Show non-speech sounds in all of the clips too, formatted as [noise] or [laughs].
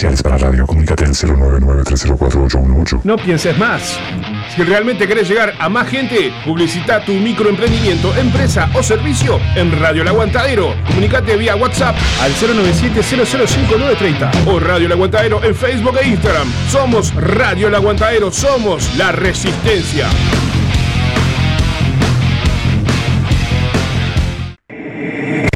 comerciales para radio. Comunícate al 099-304-818. No pienses más. Si realmente querés llegar a más gente, publicita tu microemprendimiento, empresa o servicio en Radio El Aguantadero. Comunicate vía WhatsApp al 097-005-930 o Radio El Aguantadero en Facebook e Instagram. Somos Radio El Aguantadero, somos la resistencia.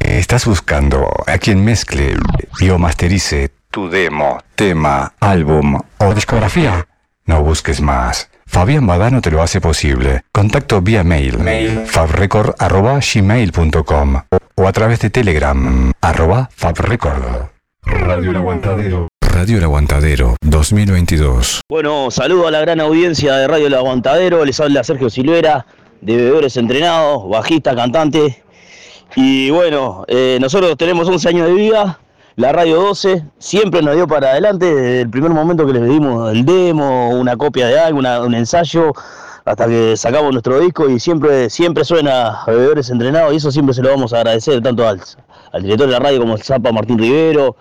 ¿Estás buscando a quien mezcle y o masterice tu demo, tema, álbum o discografía? No busques más. Fabián Badano te lo hace posible. Contacto vía mail, fabrecord.gmail.com o a través de Telegram, arroba fabrecord. Radio El Aguantadero. Radio El Aguantadero 2022. Bueno, saludo a la gran audiencia de Radio El Aguantadero. Les habla Sergio Silvera, de Bebedores Entrenados, bajista, cantante. Y bueno, eh, nosotros tenemos 11 años de vida. La Radio 12 siempre nos dio para adelante desde el primer momento que les dimos el demo, una copia de algo, un ensayo, hasta que sacamos nuestro disco y siempre, siempre suena a Bebedores Entrenados y eso siempre se lo vamos a agradecer tanto al, al director de la radio como el Zapa Martín Rivero,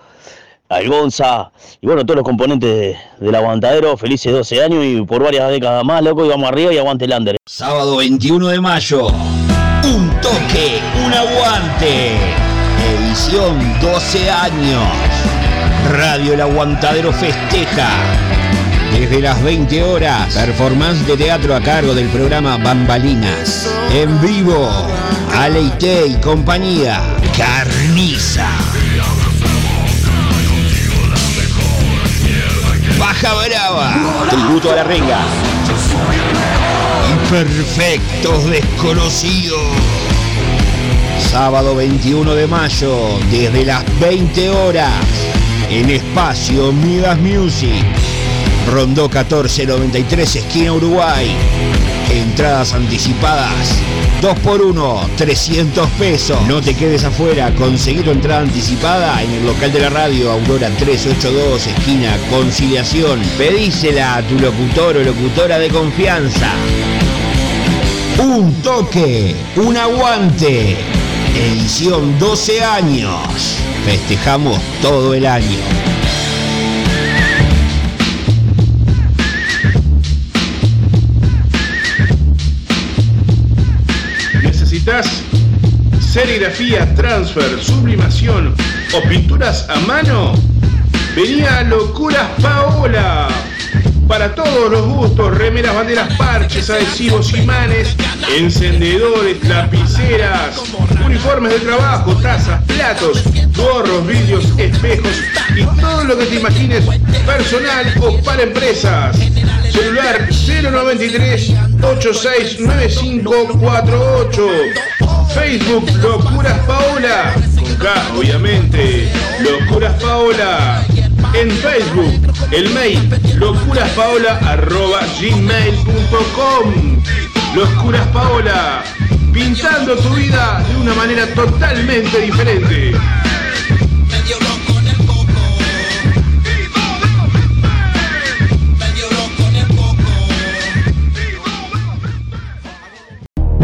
al Gonza y bueno, todos los componentes de- del aguantadero, felices 12 años y por varias décadas más, loco, y vamos arriba y aguante el under. Sábado 21 de mayo. Un toque, un aguante. Edición 12 años. Radio El Aguantadero festeja. Desde las 20 horas, performance de teatro a cargo del programa Bambalinas. En vivo, Aleite y compañía. Carniza. Baja Brava. Tributo a la renga. Imperfectos desconocidos. Sábado 21 de mayo, desde las 20 horas, en espacio Midas Music. Rondó 1493, esquina Uruguay. Entradas anticipadas. 2 por 1 300 pesos. No te quedes afuera, conseguí tu entrada anticipada en el local de la radio Aurora 382, esquina Conciliación. Pedísela a tu locutor o locutora de confianza. Un toque, un aguante. Edición 12 años. Festejamos todo el año. ¿Necesitas serigrafía, transfer, sublimación o pinturas a mano? Venía a Locuras Paola. Para todos los gustos, remeras, banderas, parches, adhesivos, imanes, encendedores, lapiceras, uniformes de trabajo, tazas, platos, gorros, vidrios, espejos y todo lo que te imagines personal o para empresas. Celular 093 869548. Facebook Locuras Paola. Con K, obviamente. Locuras Paola. En Facebook, el mail locuraspaola.gmail.com Locuras Paola. Pintando tu vida de una manera totalmente diferente.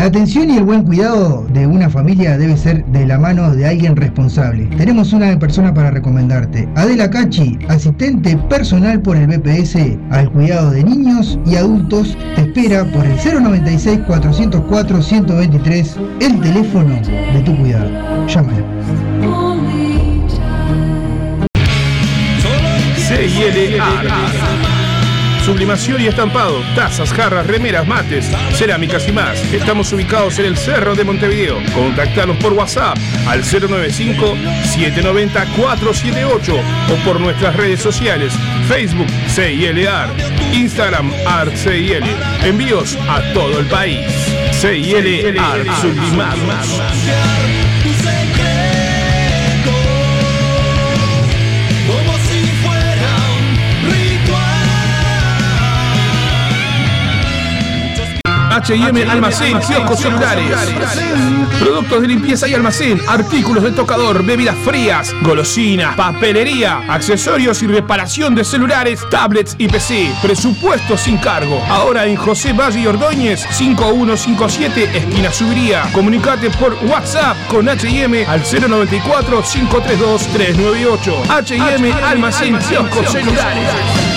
Atención y el buen cuidado de una familia debe ser de la mano de alguien responsable. Tenemos una persona para recomendarte. Adela Cachi, asistente personal por el BPS al cuidado de niños y adultos, te espera por el 096 404 123, el teléfono de tu cuidado. Llámala. Sublimación y estampado, tazas, jarras, remeras, mates, cerámicas y más. Estamos ubicados en el Cerro de Montevideo. Contactanos por WhatsApp al 095-790-478 o por nuestras redes sociales, Facebook CIL Art, Instagram Art CIL. Envíos a todo el país. CIL Art Sublimados. H&M Almacén, kioscos celulares. Productos de limpieza y almacén, artículos de tocador, bebidas frías, golosinas, papelería, accesorios y reparación de celulares, tablets y PC. Presupuesto sin cargo. Ahora en José Valle y Ordóñez, 5157, esquina Subiría. Comunicate por WhatsApp con H&M al 094 532 398. H&M Almacén, kioscos celulares.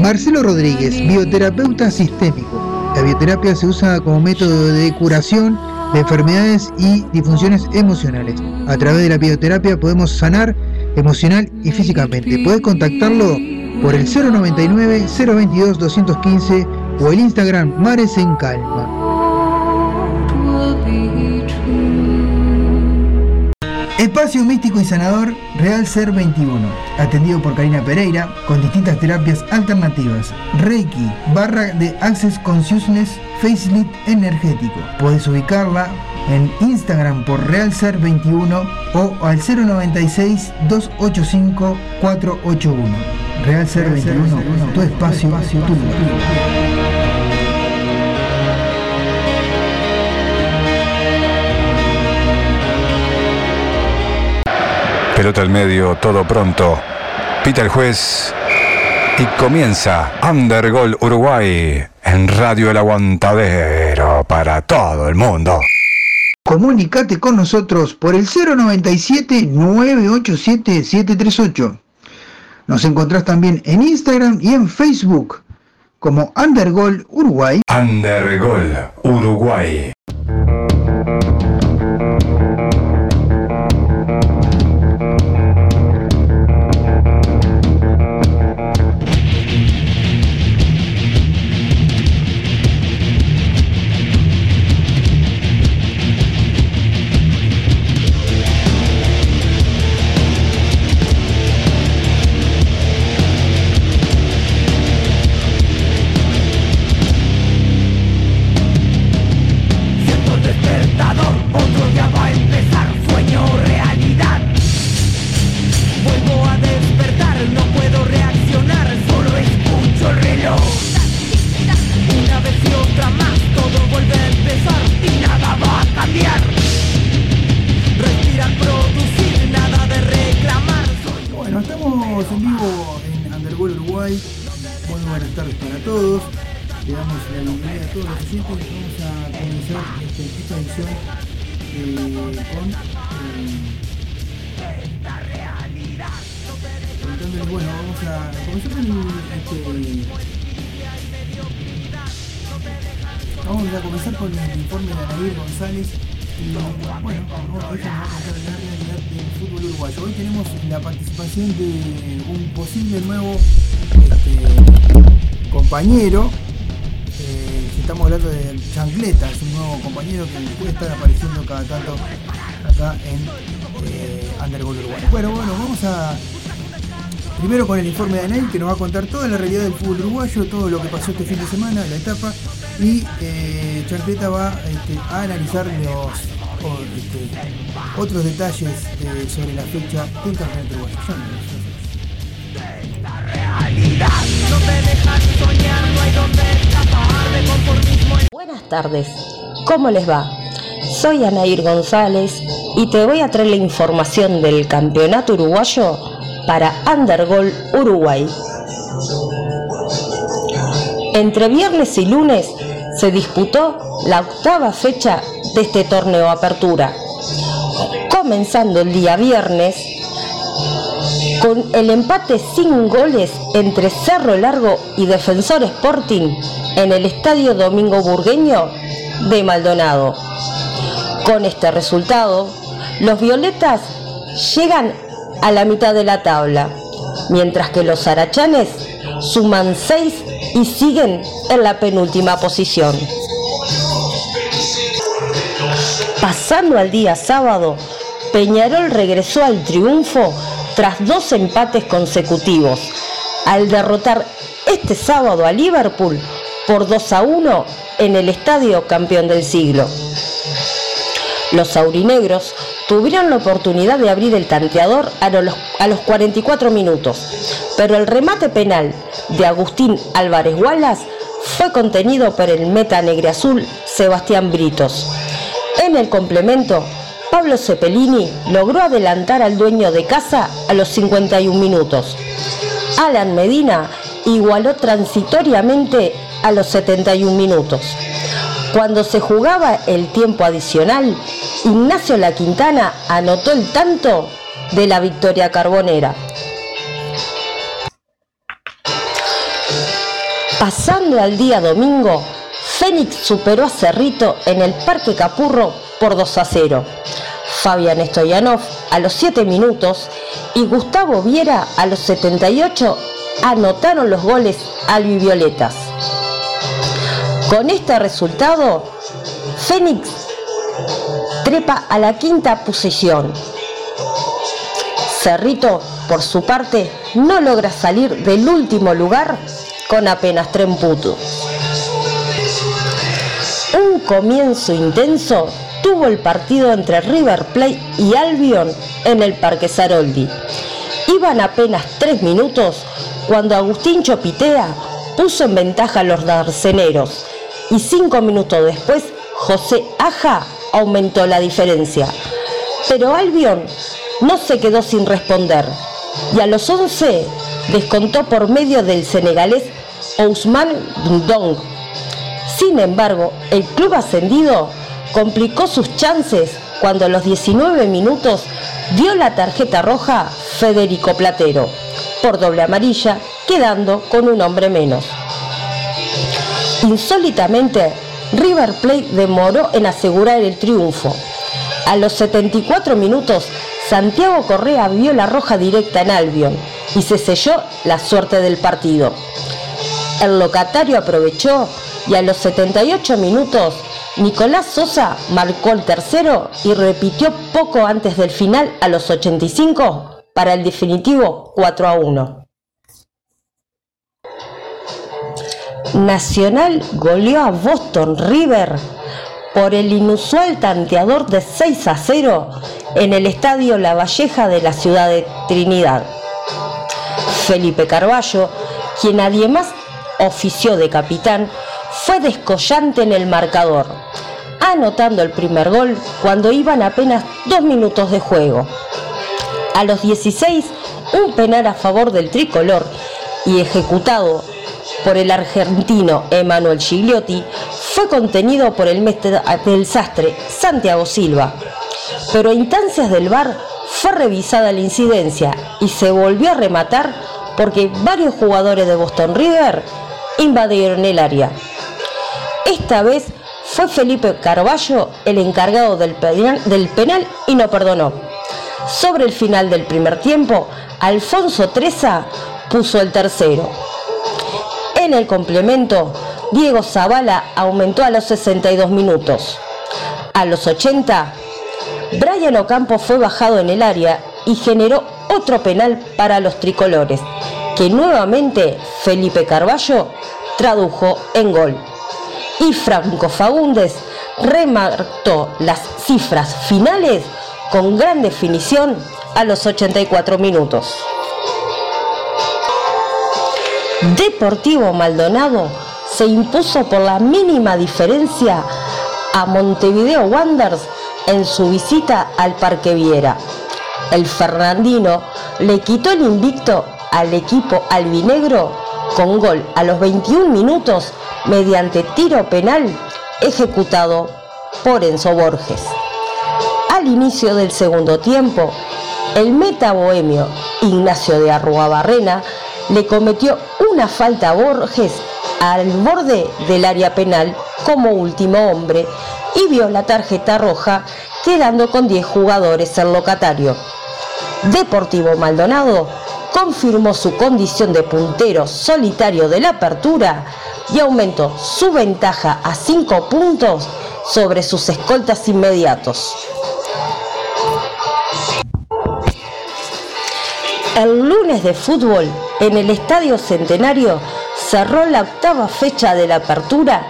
Marcelo Rodríguez, bioterapeuta sistémico. La bioterapia se usa como método de curación de enfermedades y disfunciones emocionales. A través de la bioterapia podemos sanar emocional y físicamente. Puedes contactarlo por el 099 022 215 o el Instagram Mares en Calma. Espacio Místico y Sanador Real Ser 21, atendido por Karina Pereira con distintas terapias alternativas, Reiki, barra de Access Consciousness, Facelift Energético. Puedes ubicarla en Instagram por Real Ser 21 o al 096 285 481. Real Ser 21, tu espacio, tu lugar. Pelota al medio, todo pronto. Pita el juez y comienza Undergol Uruguay en Radio El Aguantadero para todo el mundo. Comunicate con nosotros por el 097-987-738. Nos encontrás también en Instagram y en Facebook como Undergol Uruguay. Undergol Uruguay. Preguntándoles, bueno, vamos a comenzar con este, Vamos a comenzar con el informe de Anadir González y bueno, vamos, a contar la realidad del fútbol uruguayo. Hoy tenemos la participación de un posible nuevo este, compañero. Eh, estamos hablando de Chancleta, es un nuevo compañero que puede estar apareciendo cada tanto en eh, Undergol Uruguay. Bueno, bueno, vamos a Primero con el informe de Anel que nos va a contar toda la realidad del fútbol uruguayo, todo lo que pasó este fin de semana, la etapa, y eh, Chancleta va este, a analizar los este, otros detalles eh, sobre la fecha del campeonato uruguayo. Buenas tardes, ¿cómo les va? Soy Anair González y te voy a traer la información del campeonato uruguayo para Undergol Uruguay. Entre viernes y lunes se disputó la octava fecha de este torneo Apertura, comenzando el día viernes con el empate sin goles entre Cerro Largo y Defensor Sporting en el Estadio Domingo Burgueño de Maldonado. Con este resultado, los violetas llegan a la mitad de la tabla, mientras que los arachanes suman 6 y siguen en la penúltima posición. Pasando al día sábado, Peñarol regresó al triunfo tras dos empates consecutivos, al derrotar este sábado a Liverpool por 2 a 1 en el estadio campeón del siglo. Los aurinegros tuvieron la oportunidad de abrir el tanteador a los, a los 44 minutos, pero el remate penal de Agustín Álvarez Wallace fue contenido por el meta negreazul Sebastián Britos. En el complemento, Pablo Cepelini logró adelantar al dueño de casa a los 51 minutos. Alan Medina igualó transitoriamente a los 71 minutos. Cuando se jugaba el tiempo adicional, Ignacio La Quintana anotó el tanto de la victoria carbonera. Pasando al día domingo, Fénix superó a Cerrito en el Parque Capurro por 2 a 0. Fabián Stoyanov a los 7 minutos y Gustavo Viera a los 78 anotaron los goles albivioletas. Con este resultado, Fénix trepa a la quinta posición. Cerrito, por su parte, no logra salir del último lugar con apenas tres puntos. Un comienzo intenso tuvo el partido entre River Plate y Albion en el Parque Saroldi. Iban apenas tres minutos cuando Agustín Chopitea puso en ventaja a los darceneros y cinco minutos después José Aja aumentó la diferencia. Pero Albion no se quedó sin responder y a los 11 descontó por medio del senegalés Ousmane Dong. Sin embargo, el club ascendido complicó sus chances cuando a los 19 minutos dio la tarjeta roja Federico Platero por doble amarilla, quedando con un hombre menos. Insólitamente, River Plate demoró en asegurar el triunfo. A los 74 minutos, Santiago Correa vio la roja directa en Albion y se selló la suerte del partido. El locatario aprovechó y a los 78 minutos Nicolás Sosa marcó el tercero y repitió poco antes del final a los 85 para el definitivo 4 a 1. Nacional goleó a Boston River por el inusual tanteador de 6 a 0 en el estadio La Valleja de la ciudad de Trinidad. Felipe Carballo, quien además ofició de capitán, fue descollante en el marcador, anotando el primer gol cuando iban apenas dos minutos de juego. A los 16, un penal a favor del tricolor y ejecutado por el argentino Emanuel Gigliotti fue contenido por el mestre del sastre Santiago Silva. Pero a instancias del VAR fue revisada la incidencia y se volvió a rematar porque varios jugadores de Boston River invadieron el área. Esta vez fue Felipe Carballo el encargado del penal, del penal y no perdonó. Sobre el final del primer tiempo, Alfonso Treza puso el tercero. En el complemento, Diego Zavala aumentó a los 62 minutos. A los 80, Brian Ocampo fue bajado en el área y generó otro penal para los tricolores, que nuevamente Felipe Carballo tradujo en gol. Y Franco Fagundes remarcó las cifras finales con gran definición a los 84 minutos. Deportivo Maldonado se impuso por la mínima diferencia a Montevideo Wanderers en su visita al Parque Viera. El Fernandino le quitó el invicto al equipo albinegro con gol a los 21 minutos mediante tiro penal ejecutado por Enzo Borges. Al inicio del segundo tiempo, el meta bohemio Ignacio de Arruabarrena le cometió una falta a Borges al borde del área penal como último hombre y vio la tarjeta roja quedando con 10 jugadores el locatario. Deportivo Maldonado confirmó su condición de puntero solitario de la apertura y aumentó su ventaja a 5 puntos sobre sus escoltas inmediatos. El lunes de fútbol en el Estadio Centenario cerró la octava fecha de la apertura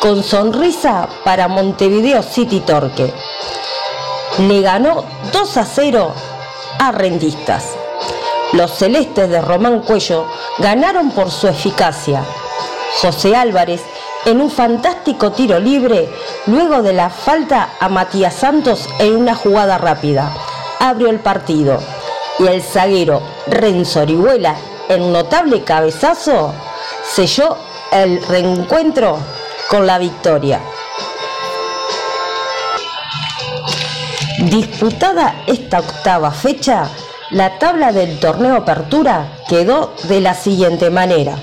con sonrisa para Montevideo City Torque. Le ganó 2 a 0 a Rentistas. Los celestes de Román Cuello ganaron por su eficacia. José Álvarez en un fantástico tiro libre luego de la falta a Matías Santos en una jugada rápida. Abrió el partido y el zaguero Renzo Orihuela en un notable cabezazo selló el reencuentro con la victoria. Disputada esta octava fecha, la tabla del torneo Apertura quedó de la siguiente manera.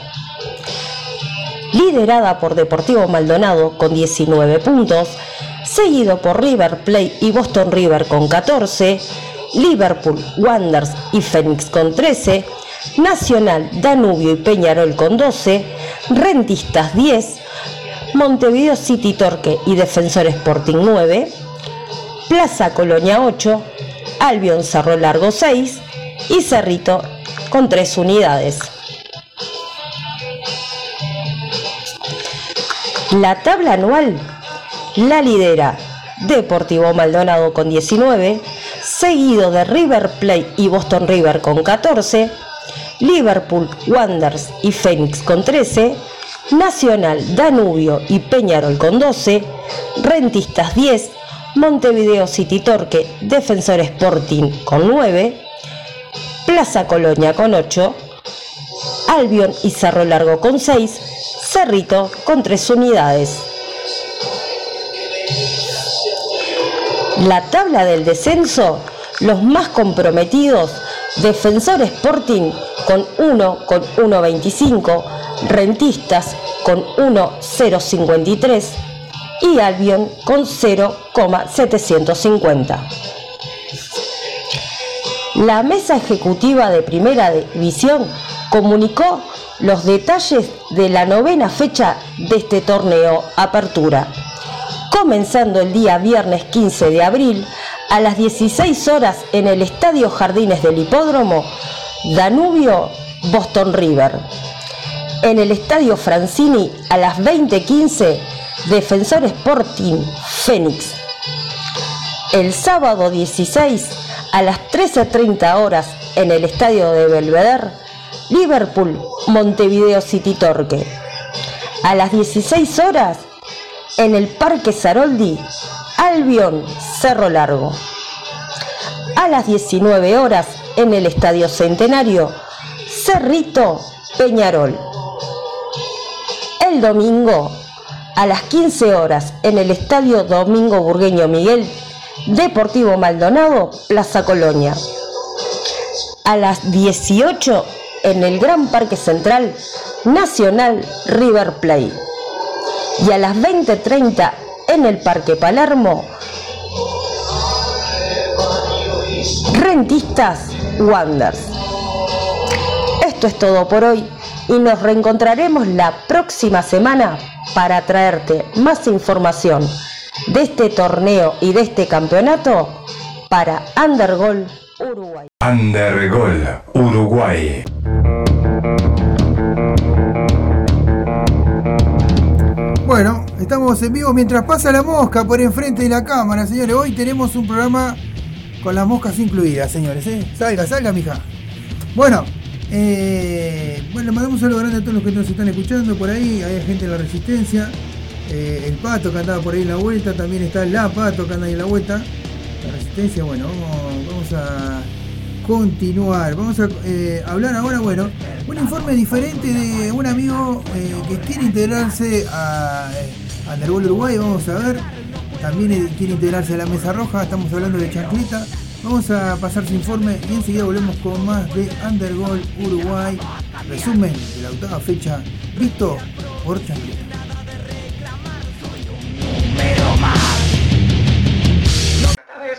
Liderada por Deportivo Maldonado con 19 puntos, seguido por River Plate y Boston River con 14, Liverpool, Wanderers y Phoenix con 13, Nacional, Danubio y Peñarol con 12, Rentistas 10, Montevideo City Torque y Defensor Sporting 9, Plaza Colonia 8, Albion Cerro Largo 6 y Cerrito con 3 unidades. La tabla anual la lidera Deportivo Maldonado con 19, seguido de River Plate y Boston River con 14, Liverpool, Wanderers y Phoenix con 13, Nacional, Danubio y Peñarol con 12, Rentistas 10, Montevideo City Torque, Defensor Sporting con 9, Plaza Colonia con 8, Albion y Cerro Largo con 6, Cerrito con 3 unidades. La tabla del descenso, los más comprometidos, Defensor Sporting con 1 con 1.25, Rentistas con 1.053 y Albion con 0,750. La mesa ejecutiva de Primera División comunicó los detalles de la novena fecha de este torneo Apertura, comenzando el día viernes 15 de abril a las 16 horas en el Estadio Jardines del Hipódromo Danubio Boston River. En el Estadio Francini a las 20:15 Defensor Sporting Fénix. El sábado 16 a las 13.30 horas en el Estadio de Belvedere Liverpool Montevideo City Torque. A las 16 horas en el Parque Saroldi Albion Cerro Largo. A las 19 horas en el Estadio Centenario, Cerrito Peñarol. El domingo a las 15 horas en el Estadio Domingo Burgueño Miguel, Deportivo Maldonado, Plaza Colonia. A las 18 en el Gran Parque Central, Nacional River Plate. Y a las 20.30 en el Parque Palermo, Rentistas Wonders. Esto es todo por hoy y nos reencontraremos la próxima semana para traerte más información de este torneo y de este campeonato para Undergol Uruguay. Undergol Uruguay. Bueno, estamos en vivo mientras pasa la mosca por enfrente de la cámara, señores. Hoy tenemos un programa con las moscas incluidas, señores. ¿eh? Salga, salga, mija. Bueno, eh, bueno, mandamos un saludo grande a todos los que nos están escuchando por ahí. Hay gente de la Resistencia. Eh, el Pato que andaba por ahí en la vuelta. También está la Pato que anda ahí en la vuelta. La Resistencia, bueno, vamos, a continuar. Vamos a eh, hablar ahora, bueno, un informe diferente de un amigo que quiere integrarse a, a Uruguay. Vamos a ver. También eh, quiere integrarse a la Mesa Roja. Estamos hablando de Chancleta. Vamos a pasar su informe y enseguida volvemos con más de Undergol Uruguay. Resumen de la octava fecha visto por tardes,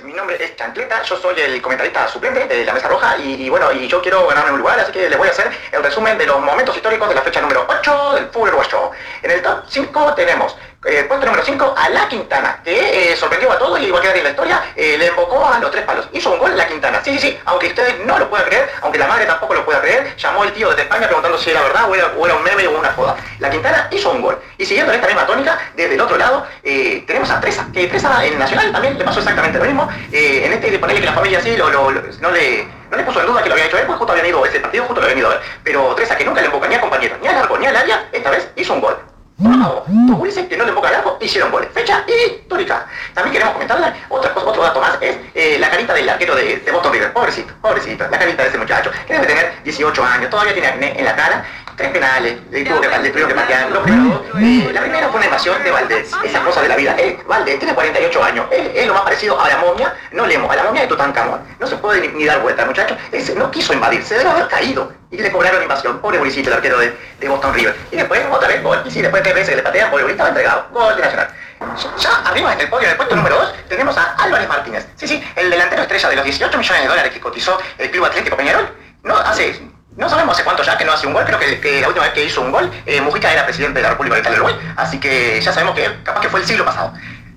mi nombre es Chancleta, yo soy el comentarista suplente de la Mesa Roja y, y bueno, y yo quiero ganarme un lugar, así que les voy a hacer el resumen de los momentos históricos de la fecha número 8 del fútbol uruguayo. En el top 5 tenemos Eh, puesto número 5 a La Quintana, que eh, sorprendió a todos y igual que en la historia, eh, le embocó a los tres palos. Hizo un gol La Quintana. Sí, sí, sí, aunque ustedes no lo puedan creer, aunque la madre tampoco lo pueda creer, llamó el tío desde España preguntando si era verdad o era, un meme o una joda. La Quintana hizo un gol. Y siguiendo en esta misma tónica, desde el otro lado, tenemos a Tresa, que Tresa en Nacional también le pasó exactamente lo mismo. En este de ponerle que la familia lo- no le no le puso en duda que lo había hecho él, pues justo habían ido ese partido, justo lo habían ido a ver. Pero Tresa, que nunca le embocó ni a compañero, ni al arco, ni al área, esta vez hizo un gol. Dos gurises que no le al arco hicieron goles. Fecha histórica. También queremos comentarle otra cosa, otro dato más, es eh, la carita del arquero de, de Boston River. Pobrecito, pobrecito. La carita de ese muchacho, que debe tener 18 años, todavía tiene acné en la cara. Tres penales, le tuvo que, le tuvieron que patear. Los primeros dos, eh, la primera fue una invasión de Valdés. Esa cosa de la vida. Él, Valdés, tiene 48 años. Él es lo más parecido a la momia, no Lemo, a la momia de Tutankamón. No se puede ni, ni dar vuelta, muchacho. Ese no quiso invadir, se debe haber caído. Y le cobraron invasión. Pobre Burisito, el arquero de, de Boston River. Y después, otra vez, gol. Y sí, después de tres veces que le patean, pobre estaba entregado. Gol de Nacional. Ya- Ya arriba en el podio, en el puesto número 2, tenemos a Álvarez Martínez. Sí, sí, el delantero estrella de los 18 millones de dólares que cotizó el Club Atlético Peñarol. No, hace, no sabemos hace cuánto ya que no hace un gol, creo que, la última vez que hizo un gol, eh, Mujica era presidente de la República Oriental del Uruguay, así que ya sabemos que capaz que fue el siglo pasado.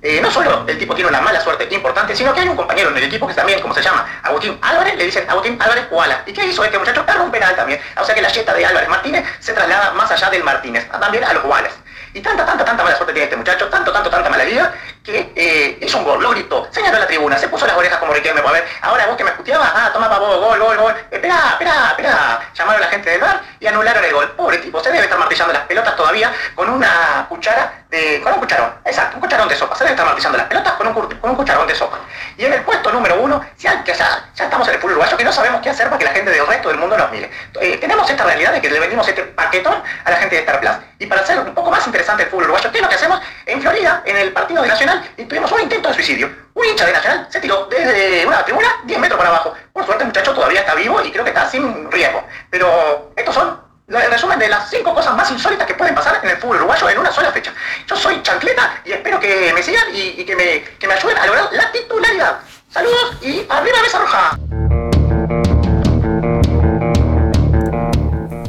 Eh, no solo el tipo tiene una mala suerte importante, sino que hay un compañero en el equipo que también, como se llama, Agustín Álvarez, le dicen Agustín Álvarez Koala. ¿Y qué hizo este muchacho? Erró un penal también. O sea que la yeta de Álvarez Martínez se traslada más allá del Martínez, también a los Koalas. Y tanta, tanta, tanta mala suerte tiene este muchacho, tanto, tanto, tanta mala vida, que eh, hizo un gol, lo gritó, señaló la tribuna, se puso las orejas como Riquelme, a ver, ahora vos que me escuchabas, ah, toma pa' vos, gol, gol, gol, esperá, esperá, esperá, llamaron a la gente del bar y anularon el gol, pobre tipo, se debe estar martillando las pelotas todavía con una cuchara de, con un cucharón, exacto, un cucharón de sopa, se debe estar martillando las pelotas con un, con un cucharón de sopa. Y en el puesto número uno, ya, ya estamos en el fútbol uruguayo, que no sabemos qué hacer para que la gente del resto del mundo nos mire. Eh, tenemos esta realidad de que le vendimos este paquetón a la gente de Star Plus. Y para hacer un poco más interesante el fútbol uruguayo, ¿qué es lo que hacemos? En Florida, en el partido de Nacional, y tuvimos un intento de suicidio. Un hincha de Nacional se tiró desde una tribuna 10 metros para abajo. Por suerte el muchacho todavía está vivo y creo que está sin riesgo. Pero estos son el resumen de las cinco cosas más insólitas que pueden pasar en el fútbol uruguayo en una sola fecha. Yo soy Chancleta y espero que me sigan y, y que, me, que me ayuden a lograr la titularidad. Saludos y arriba Mesa Roja.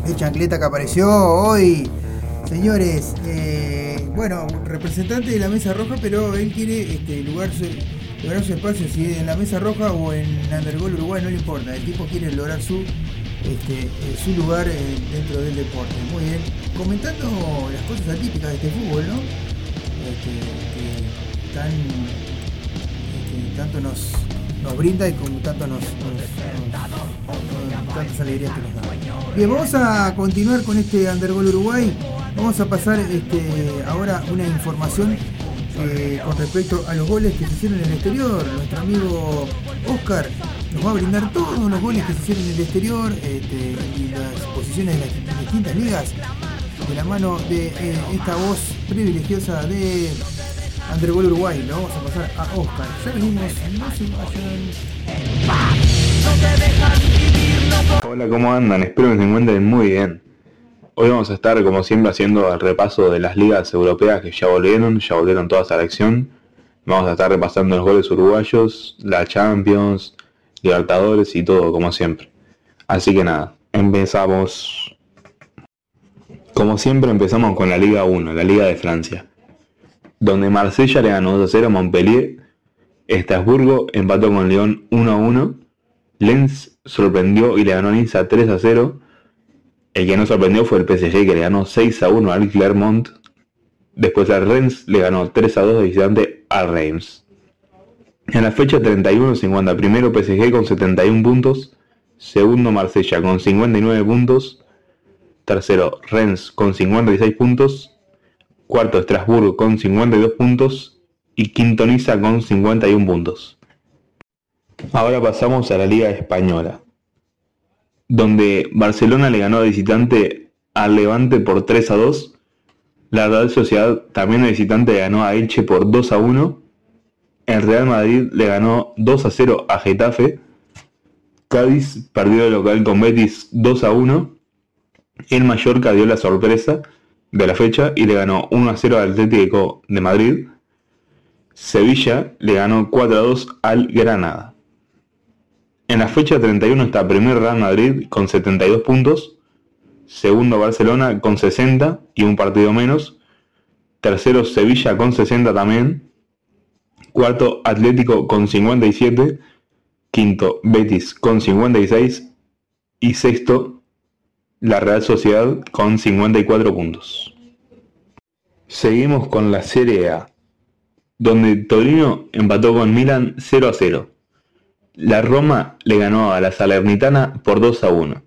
El chancleta que apareció hoy. Señores, eh, bueno, representante de la Mesa Roja, pero él quiere este, lugar su, lograr su espacio, si en la Mesa Roja o en Undergol Uruguay, no le importa. El tipo quiere lograr su, este, eh, su lugar eh, dentro del deporte. Muy bien. Comentando las cosas atípicas de este fútbol, ¿no? Este, que este, tanto nos, nos brinda y con tanto nos, tantas alegrías que nos da. Bien, vamos a continuar con este Undergol Uruguay. Vamos a pasar este, ahora una información eh, con respecto a los goles que se hicieron en el exterior. Nuestro amigo Oscar nos va a brindar todos los goles que se hicieron en el exterior este, y las posiciones de las distintas ligas de la mano de eh, esta voz privilegiosa de Undergol Uruguay. Lo vamos a pasar a Oscar. Ya venimos, no se vayan. Hola, ¿cómo andan? Espero que se encuentren muy bien. Hoy vamos a estar, como siempre, haciendo el repaso de las ligas europeas que ya volvieron, ya volvieron todas a la acción. Vamos a estar repasando los goles uruguayos, la Champions, Libertadores y todo, como siempre. Así que nada, empezamos. Como siempre, empezamos con la Liga 1, la Liga de Francia, donde Marsella le ganó 2-0 a Montpellier, Estrasburgo empató con León 1-1, Lens sorprendió y le ganó a Niza 3 a 0. El que no sorprendió fue el PSG que le ganó 6 a 1 al Clermont. Después el Rennes le ganó 3 a 2 de visitante al Reims. En la fecha 31 se encuentra primero PSG con 71 puntos, segundo Marsella con 59 puntos, tercero Rennes con 56 puntos, cuarto Estrasburgo con 52 puntos y quinto Niza con 51 puntos. Ahora pasamos a la Liga Española, donde Barcelona le ganó de visitante al Levante por 3 a 2. La Real Sociedad también de visitante le ganó a Elche por 2 a 1. El Real Madrid le ganó 2 a 0 a Getafe. Cádiz perdió de local con Betis 2 a 1. El Mallorca dio la sorpresa de la fecha y le ganó 1 a 0 al Atlético de Madrid. Sevilla le ganó 4 a 2 al Granada. En la fecha 31 está primer Real Madrid con 72 puntos, segundo Barcelona con 60 y un partido menos, Tercero Sevilla con 60 también. Cuarto Atlético con 57. Quinto Betis con 56. Y sexto la Real Sociedad con 54 puntos. Seguimos con la Serie A, donde Torino empató con Milan 0 a 0. La Roma le ganó a la Salernitana por 2 a 1.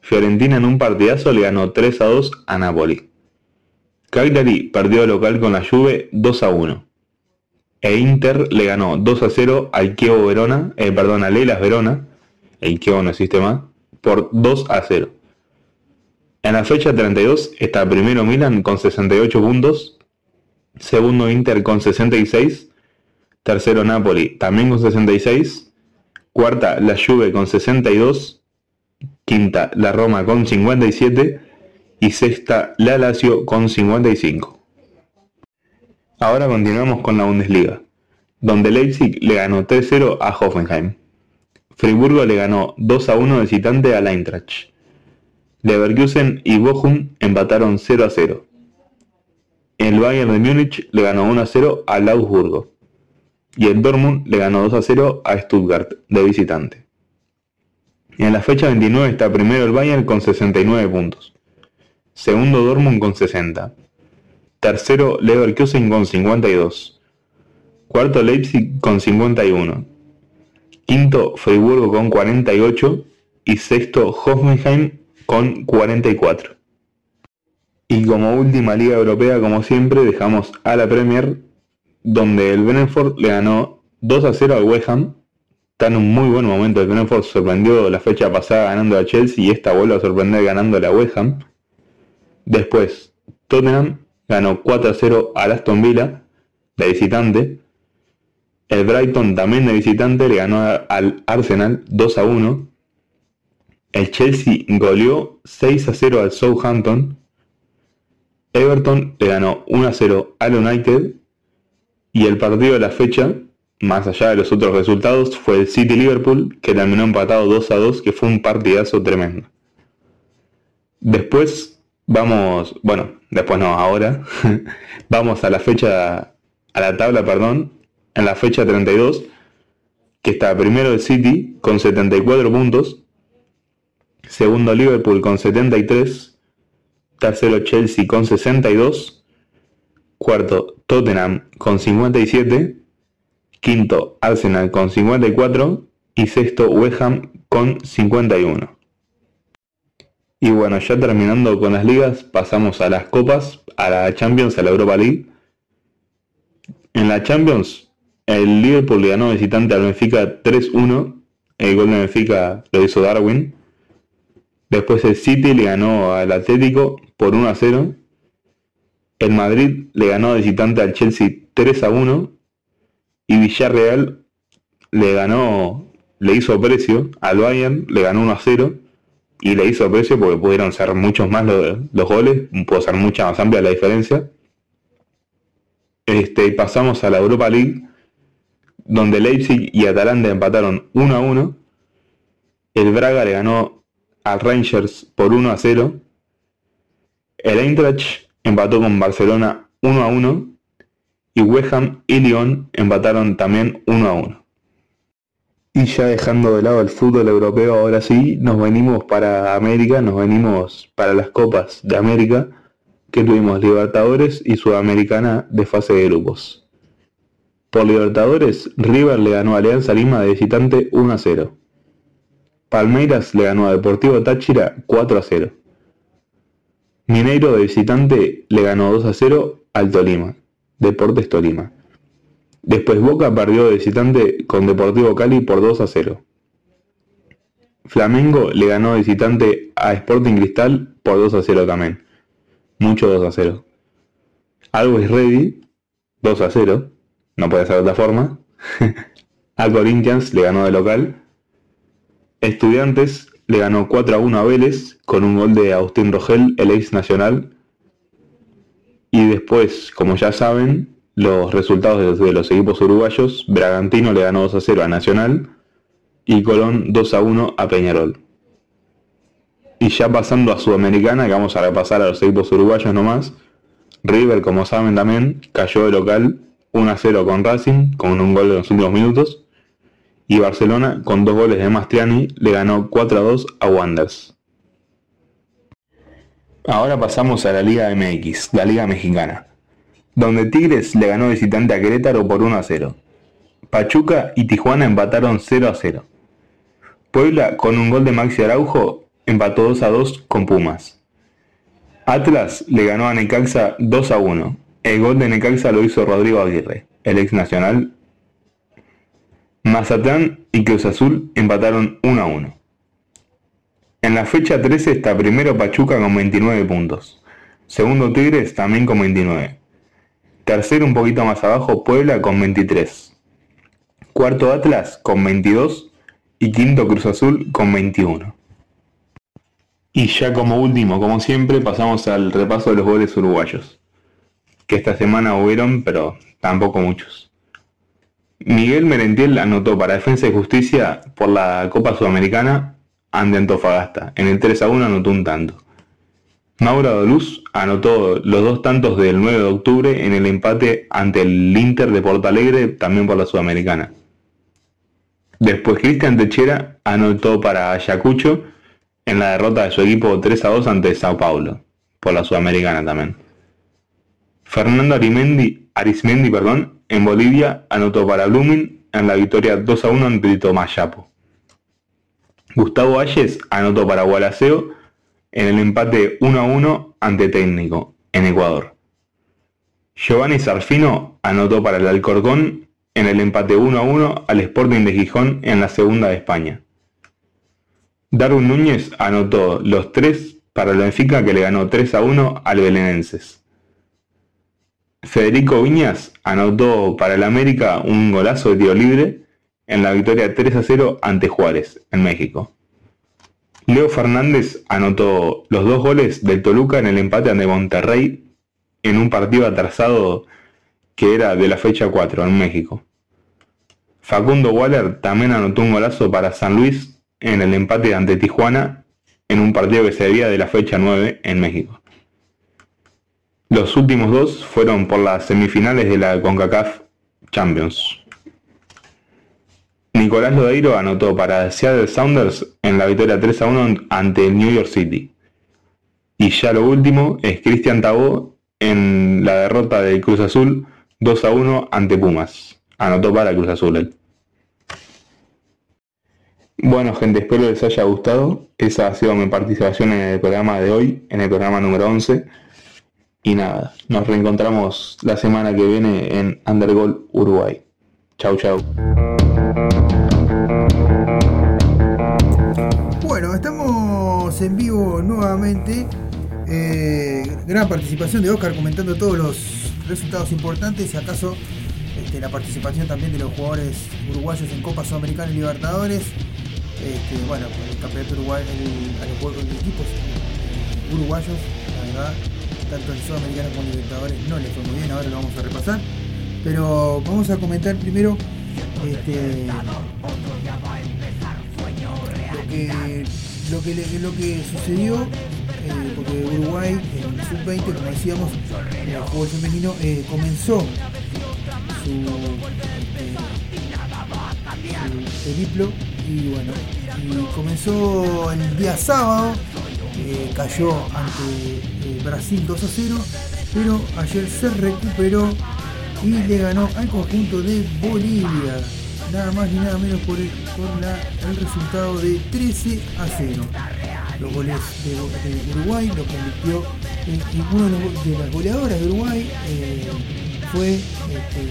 Fiorentina en un partidazo le ganó 3 a 2 a Napoli. Cagliari perdió local con la Juve 2 a 1. E Inter le ganó 2 a 0 al Chievo Verona, eh, perdón, a Lelas Verona, el Chievo no existe más, por 2 a 0. En la fecha 32 está primero Milan con 68 puntos, segundo Inter con 66, tercero Napoli también con 66, cuarta la Juve con 62, quinta la Roma con 57 y sexta la Lazio con 55. Ahora continuamos con la Bundesliga, donde Leipzig le ganó 3-0 a Hoffenheim. Friburgo le ganó 2-1 de visitante al Eintracht. Leverkusen y Bochum empataron 0 a 0. El Bayern de Múnich le ganó 1 a 0 al Augsburgo. Y el Dortmund le ganó 2 a 0 a Stuttgart de visitante. En la fecha 29 está primero el Bayern con 69 puntos. Segundo Dortmund con 60. Tercero Leverkusen con 52. Cuarto Leipzig con 51. Quinto Friburgo con 48. Y sexto Hoffenheim con 44. Y como última liga europea, como siempre, dejamos a la Premier, donde el Brentford le ganó 2 a 0 al West Ham. Está en un muy buen momento. El Brentford sorprendió la fecha pasada ganando a Chelsea y esta vuelve a sorprender ganando a la West Ham. Después, Tottenham ganó 4 a 0 al Aston Villa, de visitante. El Brighton también de visitante le ganó al Arsenal 2 a 1. El Chelsea goleó 6 a 0 al Southampton. Everton le ganó 1 a 0 al United. Y el partido de la fecha, más allá de los otros resultados, fue el City Liverpool, que terminó empatado 2 a 2, que fue un partidazo tremendo. Después vamos, bueno, después no, ahora [laughs] vamos a la fecha, a la tabla, perdón, en la fecha 32, que está primero el City con 74 puntos, segundo Liverpool con 73, tercero Chelsea con 62, cuarto Tottenham con 57, quinto Arsenal con 54 y sexto West Ham con 51. Y bueno, ya terminando con las ligas, pasamos a las copas, a la Champions, a la Europa League. En la Champions, el Liverpool le ganó visitante al Benfica 3-1. El gol de Benfica lo hizo Darwin. Después el City le ganó al Atlético por 1 a 0. El Madrid le ganó visitante al Chelsea 3 a 1. Y Villarreal le ganó, le hizo precio al Bayern, le ganó 1 a 0. Y le hizo precio porque pudieron ser muchos más los, los goles, pudo ser mucha más amplia la diferencia. Este, pasamos a la Europa League, donde Leipzig y Atalanta empataron 1 a 1. El Braga le ganó al Rangers por 1 a 0. El Eintracht empató con Barcelona 1 a 1. Y West Ham y Lyon empataron también 1 a 1. Y ya dejando de lado el fútbol europeo, ahora sí, nos venimos para América, nos venimos para las Copas de América, que tuvimos Libertadores y Sudamericana de fase de grupos. Por Libertadores, River le ganó a Alianza Lima de visitante 1 a 0. Palmeiras le ganó a Deportivo Táchira 4 a 0. Mineiro de visitante le ganó 2 a 0 al Tolima, Deportes Tolima. Después Boca perdió de visitante con Deportivo Cali por 2 a 0. Flamengo le ganó de visitante a Sporting Cristal por 2 a 0 también. Mucho 2 a 0. Always Ready 2 a 0. No puede ser de otra forma. [laughs] a Corinthians le ganó de local. Estudiantes le ganó 4 a 1 a Vélez con un gol de Agustín Rogel, el ex nacional. Y después, como ya saben, los resultados de los equipos uruguayos, Bragantino le ganó 2 a 0 a Nacional y Colón 2 a 1 a Peñarol. Y ya pasando a Sudamericana, que vamos a repasar a los equipos uruguayos nomás, River, como saben también, cayó de local 1 a 0 con Racing, con un gol en los últimos minutos. Y Barcelona, con dos goles de Mastriani, le ganó 4 a 2 a Wanderers. Ahora pasamos a la Liga MX, la Liga Mexicana, donde Tigres le ganó visitante a Querétaro por 1 a 0. Pachuca y Tijuana empataron 0 a 0. Puebla, con un gol de Maxi Araujo, empató 2 a 2 con Pumas. Atlas le ganó a Necaxa 2 a 1. El gol de Necaxa lo hizo Rodrigo Aguirre, el ex nacional. Mazatlán y Cruz Azul empataron 1 a 1. En la fecha 13 está primero Pachuca con 29 puntos. Segundo Tigres también con 29. Tercero un poquito más abajo Puebla con 23. Cuarto Atlas con 22 y quinto Cruz Azul con 21. Y ya como último, como siempre, pasamos al repaso de los goles uruguayos. Que esta semana hubieron, pero tampoco muchos. Miguel Merentiel anotó para Defensa y Justicia por la Copa Sudamericana ante Antofagasta. En el 3 a 1 anotó un tanto. Maura Doluz anotó los dos tantos del 9 de octubre en el empate ante el Inter de Porto Alegre, también por la Sudamericana. Después Cristian Techera anotó para Ayacucho en la derrota de su equipo 3 a 2 ante Sao Paulo, por la Sudamericana también. Fernando Arimendi, Arismendi perdón, en Bolivia anotó para Blooming en la victoria 2 a 1 ante Tomayapo. Gustavo Ayes anotó para Gualaceo en el empate 1 a 1 ante Técnico, en Ecuador. Giovanni Sarfino anotó para el Alcorcón en el empate 1 a 1 al Sporting de Gijón en la segunda de España. Darwin Núñez anotó los tres para el Benfica que le ganó 3 a 1 al Belenenses. Federico Viñas anotó para el América un golazo de tiro libre en la victoria 3 a 0 ante Juárez, en México. Leo Fernández anotó los dos goles del Toluca en el empate ante Monterrey en un partido atrasado que era de la fecha 4 en México. Facundo Waller también anotó un golazo para San Luis en el empate ante Tijuana en un partido que se debía de la fecha 9 en México. Los últimos dos fueron por las semifinales de la CONCACAF Champions. Nicolás Lodeiro anotó para Seattle Sounders en la victoria 3 a 1 ante el New York City. Y ya lo último es Cristian Tabó en la derrota del Cruz Azul 2 a 1 ante Pumas. Anotó para Cruz Azul él. Bueno gente, espero les haya gustado. Esa ha sido mi participación en el programa de hoy, en el programa número 11. Y nada, nos reencontramos la semana que viene en Undergol Uruguay. Chau chau. Bueno, estamos en vivo nuevamente. Eh, gran participación de Oscar comentando todos los resultados importantes. ¿Acaso este, la participación también de los jugadores uruguayos en Copa Sudamericana y Libertadores? Este, bueno, el campeonato uruguayo, a los juegos de equipos eh, uruguayos, la verdad, tanto en Sudamericana como en Libertadores no les fue muy bien, ahora lo vamos a repasar. Pero vamos a comentar primero este, lo que, lo que, le- lo que sucedió, eh, porque Uruguay en el sub-20, como decíamos, el fútbol femenino, eh, comenzó su, este, y bueno, y comenzó el día sábado, eh, cayó ante eh, Brasil 2 a 0, pero ayer se recuperó y le ganó al conjunto de Bolivia, nada más ni nada menos por el, por la- el resultado de 13 a 0. Los goles de, Uruguay lo convirtió en, en uno de las goleadoras de Uruguay eh, fue este,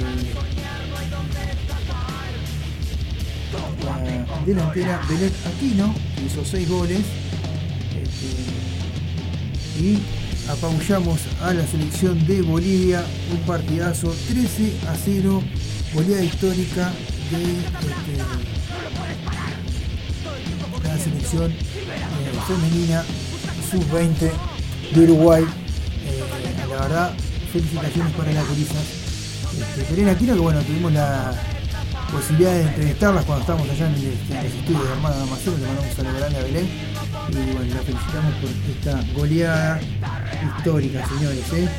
la delantera Belén Aquino, que hizo 6 goles. Y apabullamos a la selección de Bolivia, un partidazo 13 a 0, goleada histórica de este, la selección eh, femenina sub-20 de Uruguay. Eh, la verdad, felicitaciones para las gurisas. Este, Aquino, que bueno, tuvimos la posibilidad de entrevistarlas cuando estábamos allá en, el, en los estudios de Armada Amazon, le mandamos a Belén y bueno, la felicitamos por esta goleada histórica, señores. ¿eh?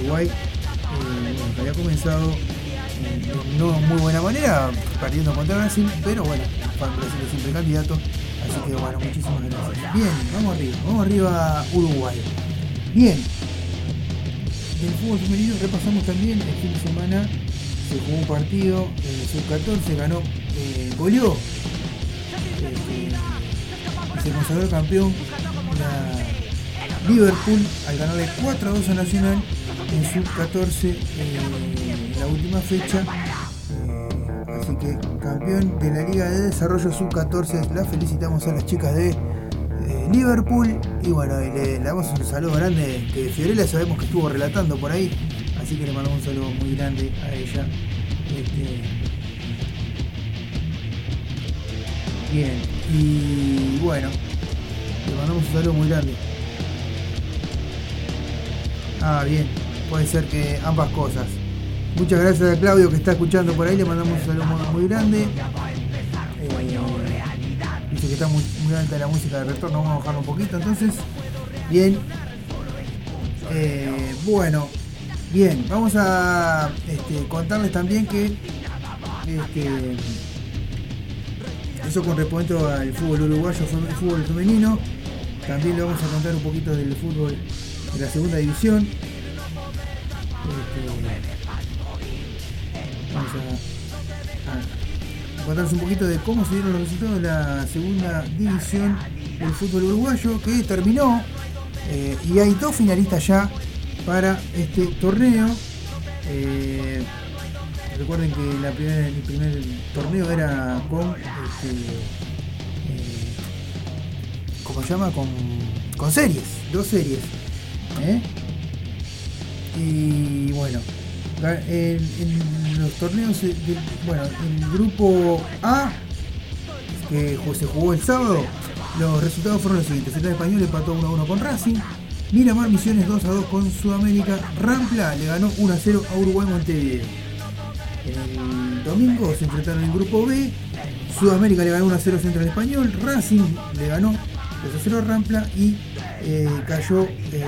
Uruguay eh, había comenzado eh, no muy buena manera, perdiendo contra Brasil, pero bueno, Brasil es siempre candidato, así que bueno, muchísimas gracias. Bien, vamos arriba, vamos arriba Uruguay. Bien, del fútbol femenino repasamos también el fin de semana se jugó un partido, el sub-14 ganó, eh, goleó, este, se consagró campeón la Liverpool al ganarle 4 a 2 a Nacional en sub-14 eh, en la última fecha. Eh, así que campeón de la Liga de Desarrollo sub-14, la felicitamos a las chicas de eh, Liverpool y bueno, le damos un saludo grande que Fiorella sabemos que estuvo relatando por ahí, así que le mandamos un saludo muy grande a ella. Este, bien, y bueno, le mandamos un saludo muy grande. Ah, bien, puede ser que ambas cosas. Muchas gracias a Claudio que está escuchando por ahí, le mandamos un saludo muy, grande. Eh, dice que está muy, muy alta la música de retorno, vamos a bajarlo un poquito entonces. Bien. Eh, bueno, bien, vamos a este, contarles también que este, eso con respecto al fútbol uruguayo, el fútbol femenino. También le vamos a contar un poquito del fútbol de la segunda división. Este, vamos a, a contarles un poquito de cómo se dieron los resultados de la segunda división del fútbol uruguayo que terminó eh, y hay dos finalistas ya para este torneo. Eh, recuerden que la el primer torneo era con este, eh, ¿cómo se llama? Con, con series, dos series. ¿eh? Y bueno, en, en los torneos, eh, de- bueno, en el grupo A, que se jugó el sábado, los resultados fueron los siguientes. El Español empató 1 a 1 con Racing. Miramar Misiones 2 a 2 con Sudamérica. Rampla le ganó 1 a 0 a Uruguay Montevideo. El domingo se enfrentaron en el grupo B. Sudamérica le ganó 1 a 0 Central Español. Racing le ganó 2 a 0 a Rampla y eh, cayó. eh,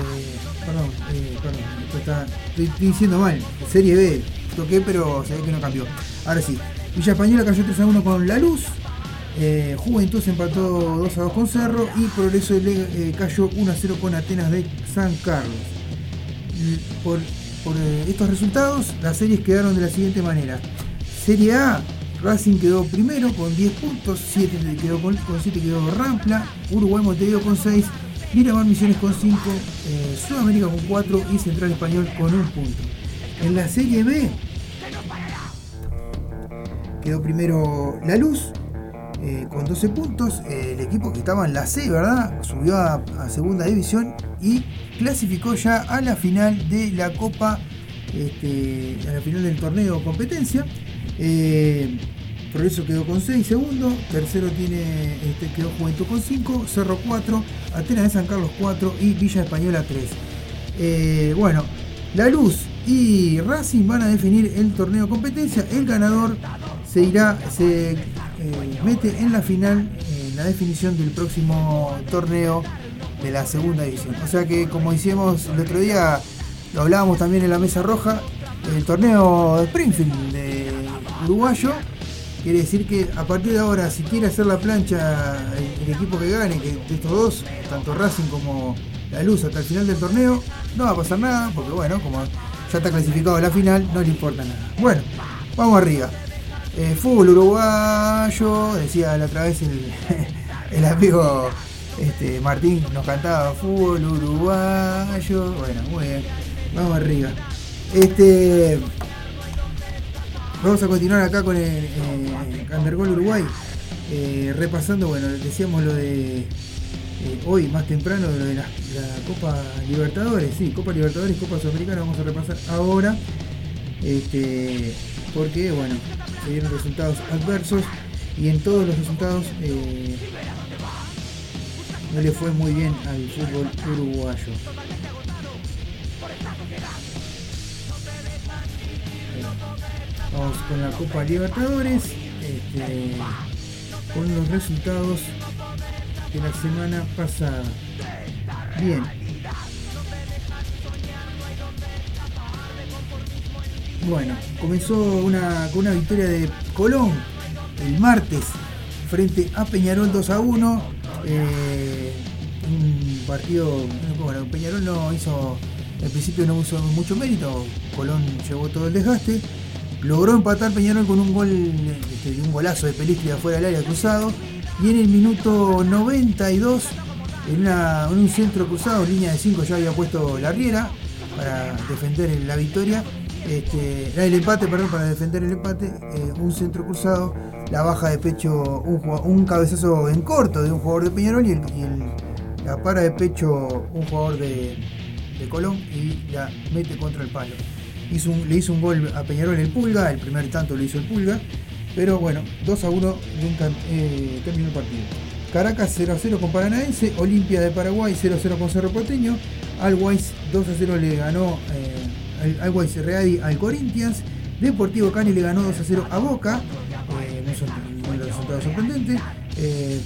perdón, eh, perdón, estoy, diciendo mal. Serie B, toqué, pero se ve que no cambió. Ahora sí, Villa Española cayó 3 a 1 con La Luz. Eh, Juventud se empató 2 a 2 con Cerro y Progreso le eh, cayó 1 a 0 con Atenas de San Carlos. Por, por, eh, estos resultados, las series quedaron de la siguiente manera. Serie A, Racing quedó primero con 10 puntos, 7 quedó con, con 7 quedó Rampla, Uruguay Montevideo con 6, Miramar Misiones con 5, eh, Sudamérica con 4 y Central Español con 1 punto. En la Serie B quedó primero La Luz, eh, con 12 puntos. eh, el equipo que estaba en la C, ¿verdad? Subió a, segunda división y clasificó ya a la final de la Copa, este, a la final del torneo competencia. Eh, Progreso quedó con 6 segundos, tercero tiene, este, quedó Juventud con 5, Cerro 4, Atenas de San Carlos 4 y Villa Española 3. Eh, bueno, La Luz y Racing van a definir el torneo competencia. El ganador se irá, se eh, mete en la final, en la definición del próximo torneo de la segunda división. O sea que, como hicimos el otro día, lo hablábamos también en la mesa roja, el torneo de Springfield de uruguayo. Quiere decir que a partir de ahora, si quiere hacer la plancha el, equipo que gane, que de estos dos, tanto Racing como La Luz hasta el final del torneo, no va a pasar nada, porque bueno, como ya está clasificado la final, no le importa nada. Bueno, vamos arriba. Eh, fútbol uruguayo, decía la otra vez [laughs] el, amigo este, Martín, nos cantaba fútbol uruguayo. Bueno, muy bien, vamos arriba. Este, vamos a continuar acá con el eh, Uruguay, eh, repasando, bueno, decíamos lo de eh, hoy más temprano, lo de la, la Copa Libertadores, sí, Copa Libertadores Copa Sudamericana, vamos a repasar ahora. Este, porque bueno, se dieron resultados adversos y en todos los resultados eh, no le fue muy bien al fútbol uruguayo. Vamos con la Copa Libertadores, este, con los resultados de la semana pasada. Bien. Bueno, comenzó una, con una victoria de Colón el martes frente a Peñarol 2 a 1. Eh, un partido, bueno, Peñarol no hizo, al principio no hizo mucho mérito, Colón llevó todo el desgaste. Logró empatar Peñarol con un gol, este, un golazo de Pelistri afuera del área cruzado. Y en el minuto 92, en, en un centro cruzado, línea de 5 ya había puesto la riera para defender la victoria. Este, el empate, perdón, para defender el empate, eh, un centro cruzado, la baja de pecho, un, un cabezazo en corto de un jugador de Peñarol y, el- y el- la para de pecho un jugador de, de Colón y la mete contra el palo. Hizo un- le hizo un gol a Peñarol el Pulga, el primer tanto lo hizo el Pulga, pero bueno, 2 a 1 nunca, eh, terminó el partido. Caracas 0 a 0 con Paranaense, Olimpia de Paraguay 0 a 0 con Cerro Porteño, Always 2 a 0 le ganó eh, al- Always Ready al Corinthians, Deportivo Cani le ganó 2 a 0 a Boca, eh, no son ningún resultado sorprendente, eh,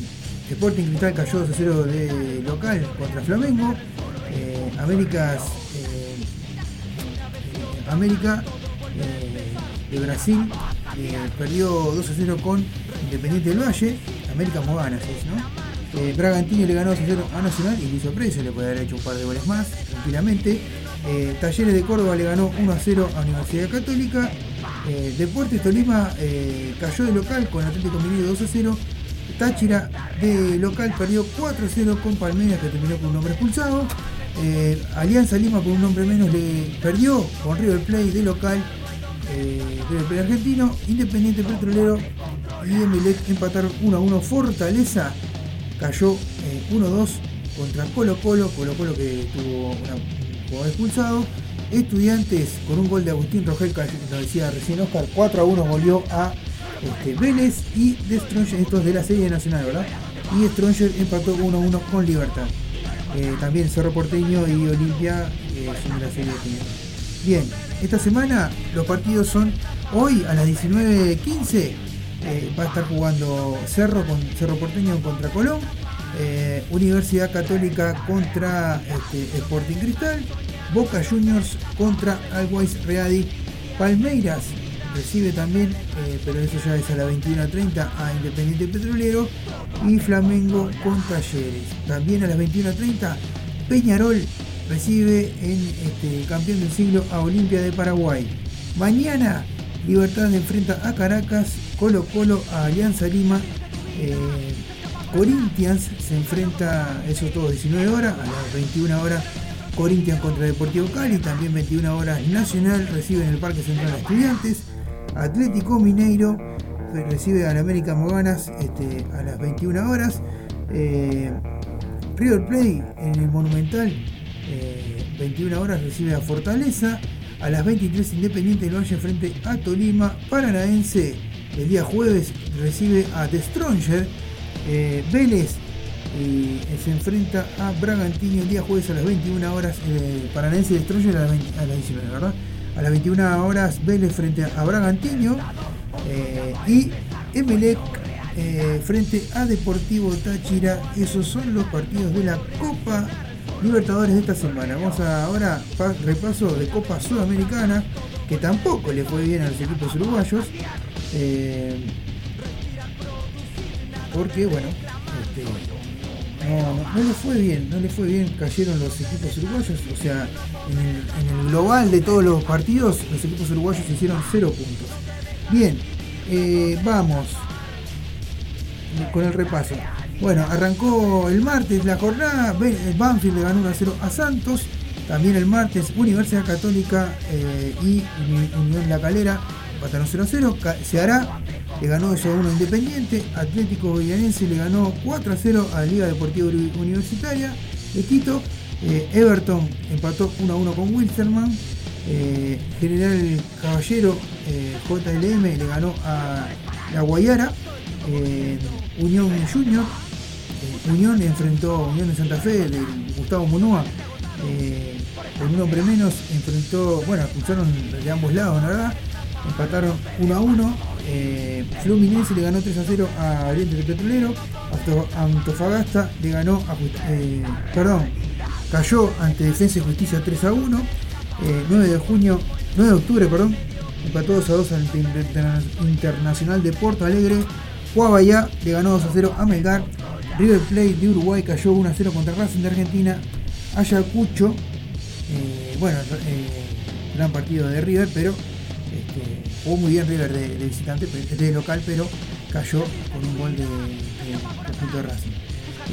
Sporting Cristal cayó 2 a 0 de local contra Flamengo, eh, Américas eh, América eh, de Brasil perdió 2 a 0 con Independiente del Valle, América Moganas es, ¿no? Bragantino le ganó 2 a 0 a Nacional y le hizo precio, le puede haber hecho un par de goles más, tranquilamente. Eh, Talleres de Córdoba le ganó 1 a 0 a Universidad Católica. Eh, Deportes Tolima eh, cayó de local con Atlético Mineiro 2 a 0. Táchira de local perdió 4 a 0 con Palmeiras que terminó con un hombre expulsado. Alianza Lima con un hombre menos le perdió con River Plate de local. River Plate argentino, Independiente Petrolero y Emelec empataron 1 a 1. Fortaleza cayó eh, 1-2 contra Colo Colo, Colo Colo que tuvo una- jugador expulsado. Estudiantes con un gol de Agustín Rogel, cayó- lo decía recién Oscar, 4 a 1 volvió a este, Vélez y The Stronger, estos de la serie nacional, ¿verdad? Y Stronger empató 1 a 1 con Libertad. Eh, también Cerro Porteño y Olimpia eh, son de la serie de. Bien, esta semana los partidos son hoy a las 19.15 eh, va a estar jugando Cerro con Cerro Porteño contra Colón, eh, Universidad Católica contra este, Sporting Cristal, Boca Juniors contra Always Ready, Palmeiras recibe también, eh, pero eso ya es a las 21.30 a Independiente Petrolero y Flamengo con Talleres. También a las 21.30 Peñarol recibe en este, campeón del siglo a Olimpia de Paraguay. Mañana Libertad enfrenta a Caracas, Colo Colo a Alianza Lima, eh, Corinthians se enfrenta, eso todo 19 horas, a las 21 horas Corinthians contra Deportivo Cali, también 21 horas Nacional recibe en el Parque Central a Estudiantes, Atlético Mineiro recibe al América Moganas este, a las 21 horas, eh, River Plate en el Monumental, eh, 21 horas recibe a Fortaleza, a las 23 Independiente del Valle frente a Tolima, Paranaense el día jueves recibe a The Stronger, eh, Vélez eh, se enfrenta a Bragantino el día jueves a las 21 horas, eh, Paranaense de Stronger a las, 20 a las 19, ¿verdad? A las 21 horas Vélez frente a Bragantino eh, y Emelec eh, frente a Deportivo Táchira. Esos son los partidos de la Copa Libertadores de esta semana. Vamos a ahora pa- repaso de Copa Sudamericana, que tampoco le fue bien a los equipos uruguayos. Porque bueno, este, no, le fue bien, no le fue bien, cayeron los equipos uruguayos, o sea, en el, global de todos los partidos, los equipos uruguayos hicieron 0 puntos. Bien, eh, vamos con el repaso. Bueno, arrancó el martes la jornada, eh, Banfield le ganó 1 a 0 a Santos, también el martes Universidad Católica eh, y Uni- Unión La Calera empataron 0 a 0, Ca- Ceará le ganó 2 a 1 a Independiente, Atlético Villanense le ganó 4 a 0 a Liga Deportiva Uni- Universitaria. De Quito, eh, Everton empató 1 a 1 con Wilstermann, eh, General Caballero eh, JLM le ganó a la Guayara, Unión Junior, Unión enfrentó Unión de Santa Fe de Gustavo Munúa, eh, con un hombre menos enfrentó, bueno, escucharon de ambos lados, la verdad, empataron 1 a 1, eh, Fluminense le ganó 3 a 0 a Oriente del Petrolero, Anto- Antofagasta le ganó a, eh, perdón, cayó ante Defensa y Justicia 3 a 1, eh, 9 de junio, 9 de octubre, perdón, empató 2 a 2 ante Inter- Internacional de Porto Alegre. Guabayá le ganó 2 a 0 a Melgar. River Plate de Uruguay cayó 1 a 0 contra Racing de Argentina. Ayacucho, eh, bueno, eh, gran partido de River, pero este, jugó muy bien River de, de visitante, de local, pero cayó con un gol de, de conjunto de Racing.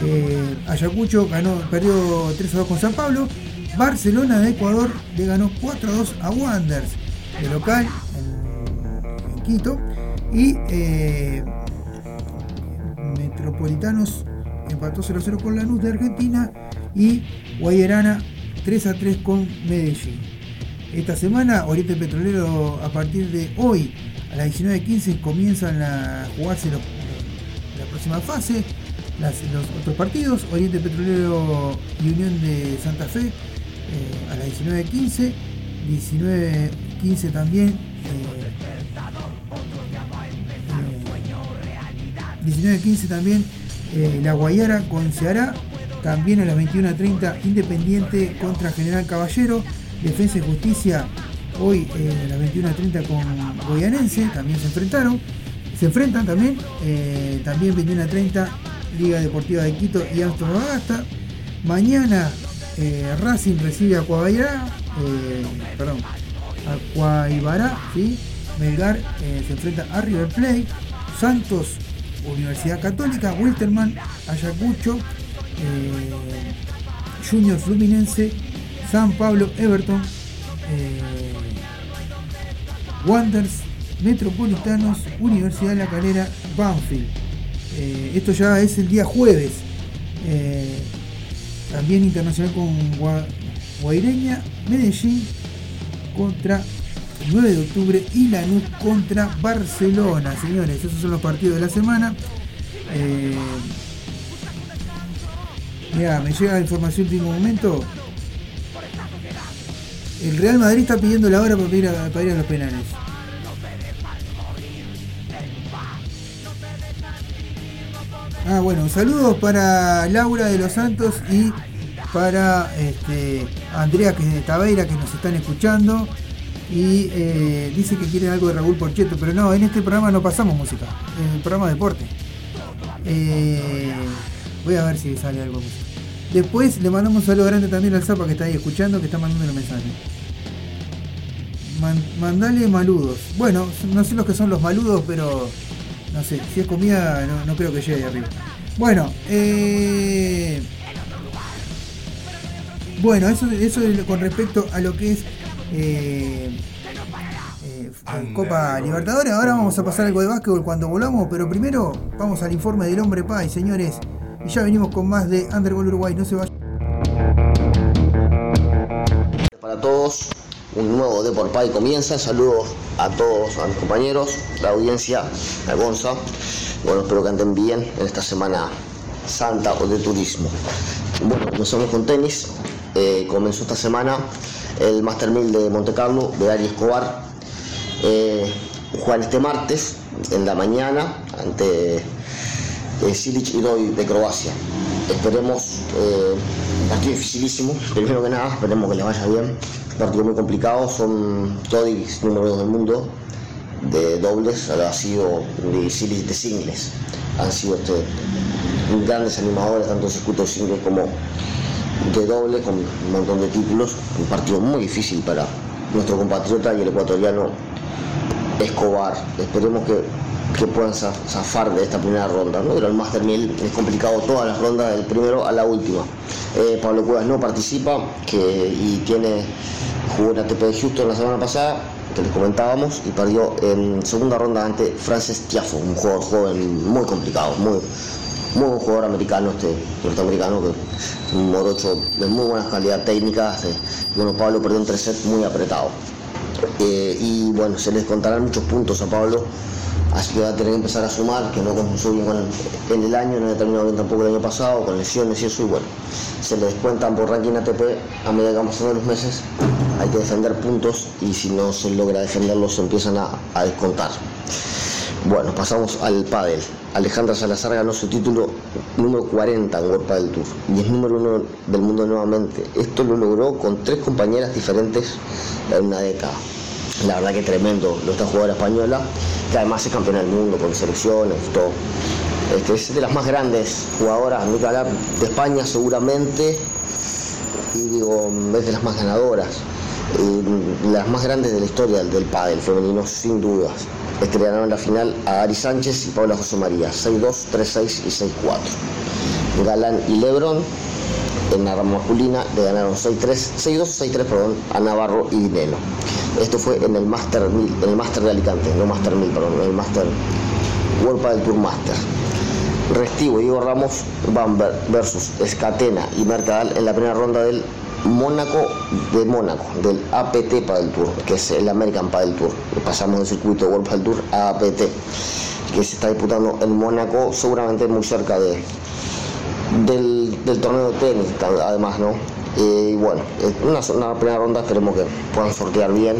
Eh, Ayacucho ganó, perdió 3 a 2 con San Pablo. Barcelona de Ecuador le ganó 4 a 2 a Wanderers de local en, en Quito. Y eh, Metropolitanos empató 0 a 0 con Lanús de Argentina. Y Guayarana 3 a 3 con Medellín. Esta semana, Oriente Petrolero a partir de hoy a las 19.15 comienzan a jugarse la próxima fase, las- los otros partidos, Oriente Petrolero y Unión de Santa Fe eh, a las 19.15, 19.15 también. eh, eh, 19.15 también eh, La Guayara con Ceará, también a las 21.30 Independiente contra General Caballero, Defensa y Justicia hoy eh, a las 21.30 con Goyanense, también se enfrentaron, se enfrentan también, eh, también 21.30 Liga Deportiva de Quito y Astor Bagasta. Mañana eh, Racing recibe a Cuabayará, eh, perdón, a Cuaibará. Melgar eh, se enfrenta a River Plate, Santos, Universidad Católica, Wilterman, Ayacucho, Junior Fluminense, San Pablo, Everton, eh, Wanderers, Metropolitanos, Universidad de La Calera, Banfield. Eh, esto ya es el día jueves. Eh, también internacional con Gua- Guaireña, Medellín contra el 9 de octubre y Lanús contra Barcelona, señores. Esos son los partidos de la semana. Eh, mira, me llega la información de último momento. El Real Madrid está pidiendo la hora para ir a, ir a los penales. Ah, bueno, saludos para Laura de los Santos y para este, Andrea que Tabeira que nos están escuchando. Y eh, dice que quieren algo de Raúl Porcheto, pero no, en este programa no pasamos música, en el programa de deporte. Eh, voy a ver si sale algo de. Después le mandamos un saludo grande también al Zapa que está ahí escuchando, que está mandando los mensajes. Man- mandale maludos. Bueno, no sé los que son los maludos, pero no sé, si es comida no, no creo que llegue arriba. Bueno, eh, bueno, eso, eso es con respecto a lo que es eh, eh, Copa Libertadores. Ahora vamos a pasar algo de básquetbol cuando volvamos, pero primero vamos al informe del hombre pay, señores. Y ya venimos con más de Underball Uruguay. No se vayan. Para todos, un nuevo Deport Pay comienza. Saludos a todos, a mis compañeros, la audiencia, a Gonza. Bueno, espero que anden bien en esta semana santa o de turismo. Bueno, comenzamos con tenis. Eh, comenzó esta semana el Master 1000 de Monte Carlo de Ari Escobar. Eh, este martes en la mañana ante eh, Silic y Doi de Croacia. Esperemos, eh, partido dificilísimo, primero que nada, esperemos que les vaya bien. Partido muy complicado, son Doi número 2 del mundo de dobles, ha sido de de singles. Han sido este, grandes animadores, tanto de circuito singles como de doble, con un montón de títulos. Un partido muy difícil para nuestro compatriota y el ecuatoriano Escobar. Esperemos que, que puedan za- zafar de esta primera ronda. ¿no? Pero el Master 1000 es complicado todas las rondas, del primero a la última. Eh, Pablo Cuevas no participa que, y tiene jugó en ATP de Houston la semana pasada, que les comentábamos, y perdió en segunda ronda ante Francis Tiafo, un jugador joven muy complicado, muy, muy buen jugador americano, este norteamericano, que un morocho de muy buena calidad técnica. este, y bueno, Pablo perdió en tres sets muy apretado. Eh, y bueno, se les contarán muchos puntos a Pablo, así que va a tener que empezar a sumar, que no comenzó bien con el- en el año, no había terminado bien tampoco el año pasado, con lesiones y eso, y bueno, se les descuentan por ranking ATP a medida que van pasando los meses, hay que defender puntos y si no se logra defenderlos se empiezan a, a descontar. Bueno, pasamos al pádel. Alejandra Salazar ganó su título número 40 en World Padel Tour y es número uno del mundo nuevamente. Esto lo logró con tres compañeras diferentes en una década. La verdad que tremendo lo jugadora española, que además es campeona del mundo con selecciones, todo. Este, es de las más grandes jugadoras, no de España seguramente, y digo, es de las más ganadoras, las más grandes de la historia del, del pádel femenino, sin dudas. Le ganaron la final a Ari Sánchez y Paula José María, 6-2, 3-6 y 6-4. Galán y Lebron en la rama masculina le ganaron 6-3, 6-2, 6-3, perdón, a Navarro y Dineno. Esto fue en el Master 1000, en el Master de Alicante, no Master 1000, perdón, en el Master World del Tour Master. Restivo y Diego Ramos van ver- versus Escatena y Mercadal en la primera ronda del Mónaco de Mónaco, del APT Padel Tour, que es el American Padel Tour. Pasamos del circuito World Padel Tour a APT, que se está disputando en Mónaco, seguramente muy cerca de, del, torneo de tenis, además, ¿no? Eh, y bueno, una, una primera ronda esperemos que puedan sortear bien.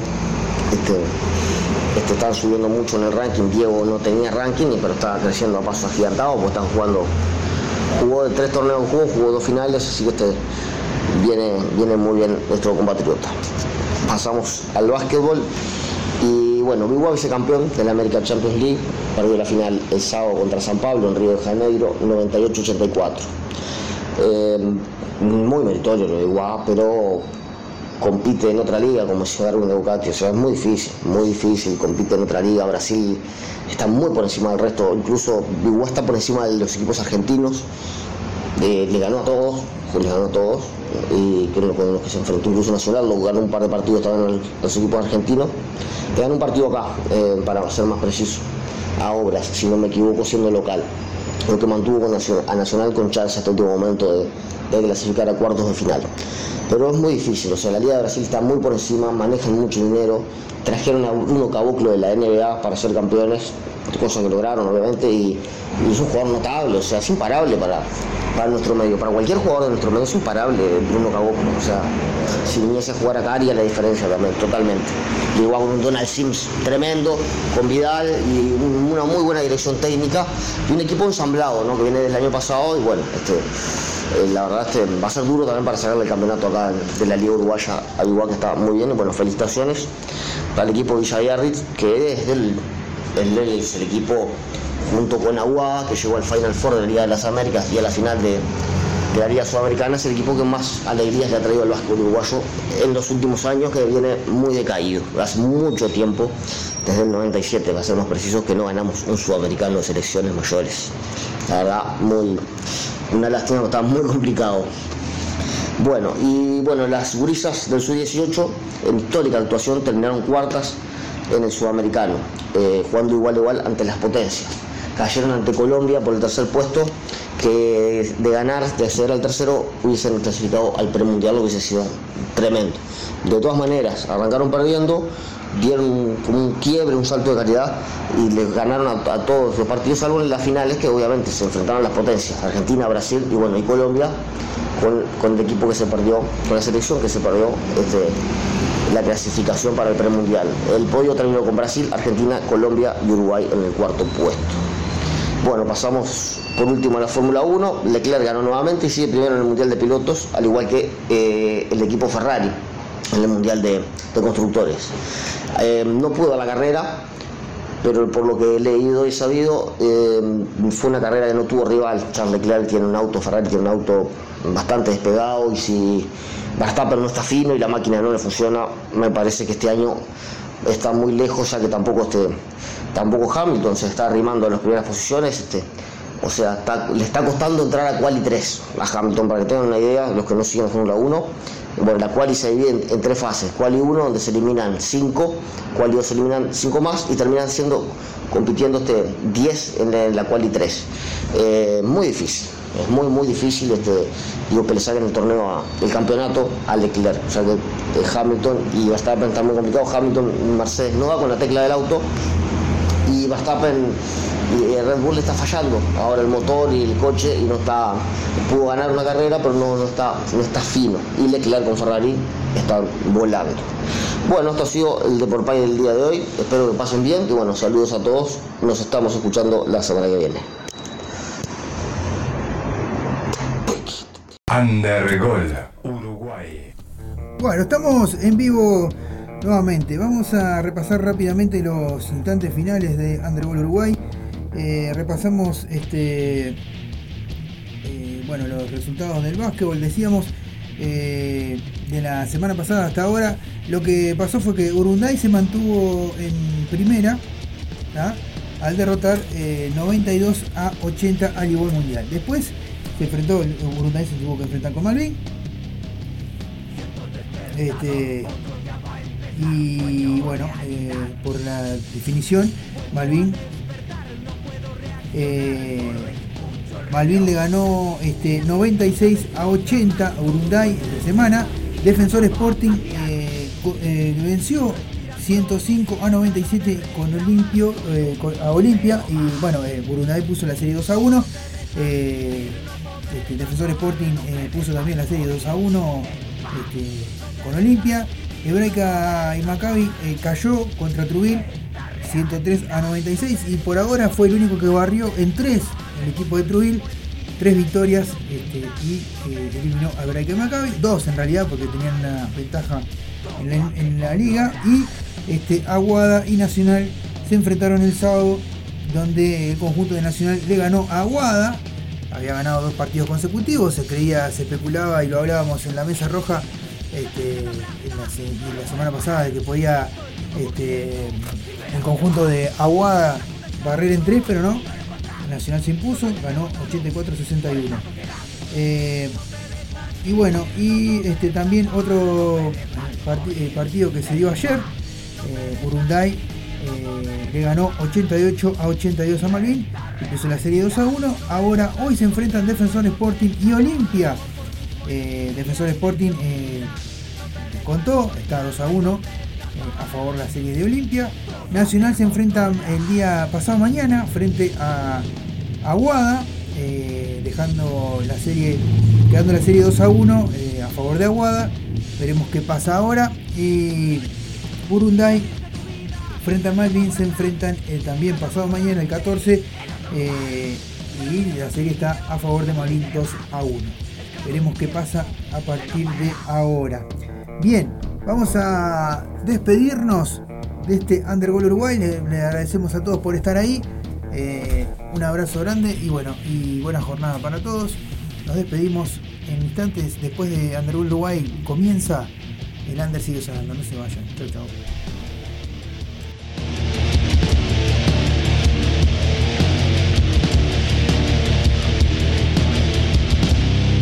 Este, este, están subiendo mucho en el ranking. Diego no tenía ranking, pero está creciendo a pasos agigantados, porque están jugando. Jugó de tres torneos en juego, jugó dos finales, así que este viene, viene muy bien nuestro compatriota. Pasamos al básquetbol y bueno, Big vice campeón de la American Champions League, perdió la final el sábado contra San Pablo en Río de Janeiro, 98-84. Eh, muy meritorio lo pero compite en otra liga como si Darwin de Ducati, o sea, es muy difícil, muy difícil, compite en otra liga, Brasil está muy por encima del resto, incluso Biguá está por encima de los equipos argentinos, Eh, le ganó a todos, le ganó a todos, y creo que con los que se enfrentó incluso Nacional, lo ganó un par de partidos también los, los equipos argentinos, ganó un partido acá, eh, para ser más preciso, a Obras, si no me equivoco, siendo local lo que mantuvo a Nacional con chance hasta el último momento de, clasificar a cuartos de final. Pero es muy difícil, o sea, la Liga de Brasil está muy por encima, manejan mucho dinero, trajeron a Bruno Caboclo de la NBA para ser campeones, cosa que lograron obviamente, y, y es un jugador notable, o sea, es imparable para, para nuestro medio, para cualquier jugador de nuestro medio es imparable Bruno Caboclo, o sea, si viniese a jugar acá haría la diferencia también, totalmente. Igual con un Donald Sims tremendo, con Vidal y un- una muy buena dirección técnica y un equipo ensamblado, ¿no? que viene del año pasado y bueno, este, eh, la verdad este, va a ser duro también para sacarle el campeonato acá de la Liga Uruguaya a igual que está muy bien y bueno, felicitaciones al equipo Villavierritz que es el, el- equipo junto con Aguada que llegó al Final Four de la Liga de las Américas y a la final de, de Sudamericana, es el equipo que más alegrías le ha traído al básquet uruguayo en los últimos años, que viene muy decaído. Hace mucho tiempo, desde el 97, para ser más precisos, que no ganamos un sudamericano de selecciones mayores. La verdad, muy, una lástima, está muy complicado. Bueno, y bueno, las gurisas del Sub-18, en histórica actuación, terminaron cuartas en el Sudamericano, eh, jugando igual igual ante las potencias. Cayeron ante Colombia por el tercer puesto, que de ganar, de acceder al tercero, hubiesen clasificado al premundial, hubiese sido tremendo. De todas maneras, arrancaron perdiendo, dieron como un quiebre, un salto de calidad y les ganaron a, todos los partidos, salvo en las finales que obviamente se enfrentaron las potencias, Argentina, Brasil y bueno, y Colombia, con, con el equipo que se perdió, con la selección que se perdió este, la clasificación para el premundial. El podio terminó con Brasil, Argentina, Colombia y Uruguay en el cuarto puesto. Bueno, pasamos por último la Fórmula 1. Leclerc ganó nuevamente y sigue primero en el Mundial de Pilotos, al igual que eh, el equipo Ferrari en el Mundial de, Constructores. Eh, no pudo a la carrera, pero por lo que he leído y sabido, eh, fue una carrera que no tuvo rival. Charles Leclerc tiene un auto, Ferrari tiene un auto bastante despegado y si Verstappen no está fino y la máquina no le funciona, me parece que este año está muy lejos, ya que tampoco, este, tampoco Hamilton se está arrimando a las primeras posiciones. Este, o sea, está- le está costando entrar a Quali 3 a Hamilton, para que tengan una idea, los que no siguen Fórmula 1. Bueno, la Quali se divide en, en tres fases. Quali 1, donde se eliminan 5, Quali 2 se eliminan 5 más y terminan siendo, compitiendo este 10 en la, en la Quali 3. Eh, muy difícil, es muy, muy difícil este, digo, que le saquen el torneo, a- el campeonato a Leclerc. O sea que eh, Hamilton y Verstappen está muy complicado. Hamilton, Mercedes no va con la tecla del auto y Verstappen y eh, Red Bull le está fallando ahora el motor y el coche y no está pudo ganar una carrera pero no, no está no está fino y Leclerc con Ferrari está volando bueno esto ha sido el de por Pay del día de hoy espero que pasen bien y bueno saludos a todos nos estamos escuchando la semana que viene Undergol, Uruguay. Bueno, estamos en vivo nuevamente. Vamos a repasar rápidamente los instantes finales de Underball Uruguay. Eh, repasamos este, eh, bueno, los resultados del básquetbol. Decíamos eh, de la semana pasada hasta ahora. Lo que pasó fue que Urunday se mantuvo en primera ¿tá? al derrotar 92 a 80 al igual mundial. Después se enfrentó, Urunday se tuvo que enfrentar con Malvin. Este, y bueno, por la definición, Malvin eh, Malvin le ganó este, 96 a 80 a Urunday esta semana. Defensor Sporting eh, eh, venció 105 a 97 con Olimpio, eh, con- a Olimpia y bueno, eh, Urunday puso la serie 2 a 1. Eh, este, Defensor Sporting eh, puso también la serie 2 a 1 este, con Olimpia. Hebraica y Maccabi eh, cayó contra Trubil 103 a 96 y por ahora fue el único que barrió en 3 el equipo de Trubil. Tres victorias este, y eh, eliminó a y Maccabi. Dos en realidad porque tenían una ventaja en la, liga. Y este, Aguada y Nacional se enfrentaron el sábado donde el conjunto de Nacional le ganó a Aguada. Había ganado dos partidos consecutivos, se creía, se especulaba y lo hablábamos en la mesa roja este, en la semana pasada de que podía este, el conjunto de Aguada barrer en tres, pero no. Nacional se impuso, ganó 84-61. Eh, y bueno, y este, también otro parti- eh, partido que se dio ayer, eh, Urunday eh, le ganó 88 a 82 a Malvin, empezó la serie 2 a 1, ahora hoy se enfrentan Defensor Sporting y Olimpia. Eh, Defensor Sporting eh, contó, está 2 a 1 eh, a favor de la serie de Olimpia. Nacional se enfrenta el día pasado mañana frente a Aguada, eh, dejando la serie, quedando la serie 2 a 1 eh, a favor de Aguada. Veremos qué pasa ahora. Y Burunday frente a Malvin se enfrentan eh, también pasado mañana el 14 eh, y la serie está a favor de Malvin 2 a 1. Veremos qué pasa a partir de ahora. Bien, vamos a despedirnos de este Undergol Uruguay. Le, agradecemos a todos por estar ahí. Eh, un abrazo grande y bueno, y buena jornada para todos. Nos despedimos en instantes. Después de Undergol Uruguay comienza el Under sigue sonando. No se vayan. Chau, chau.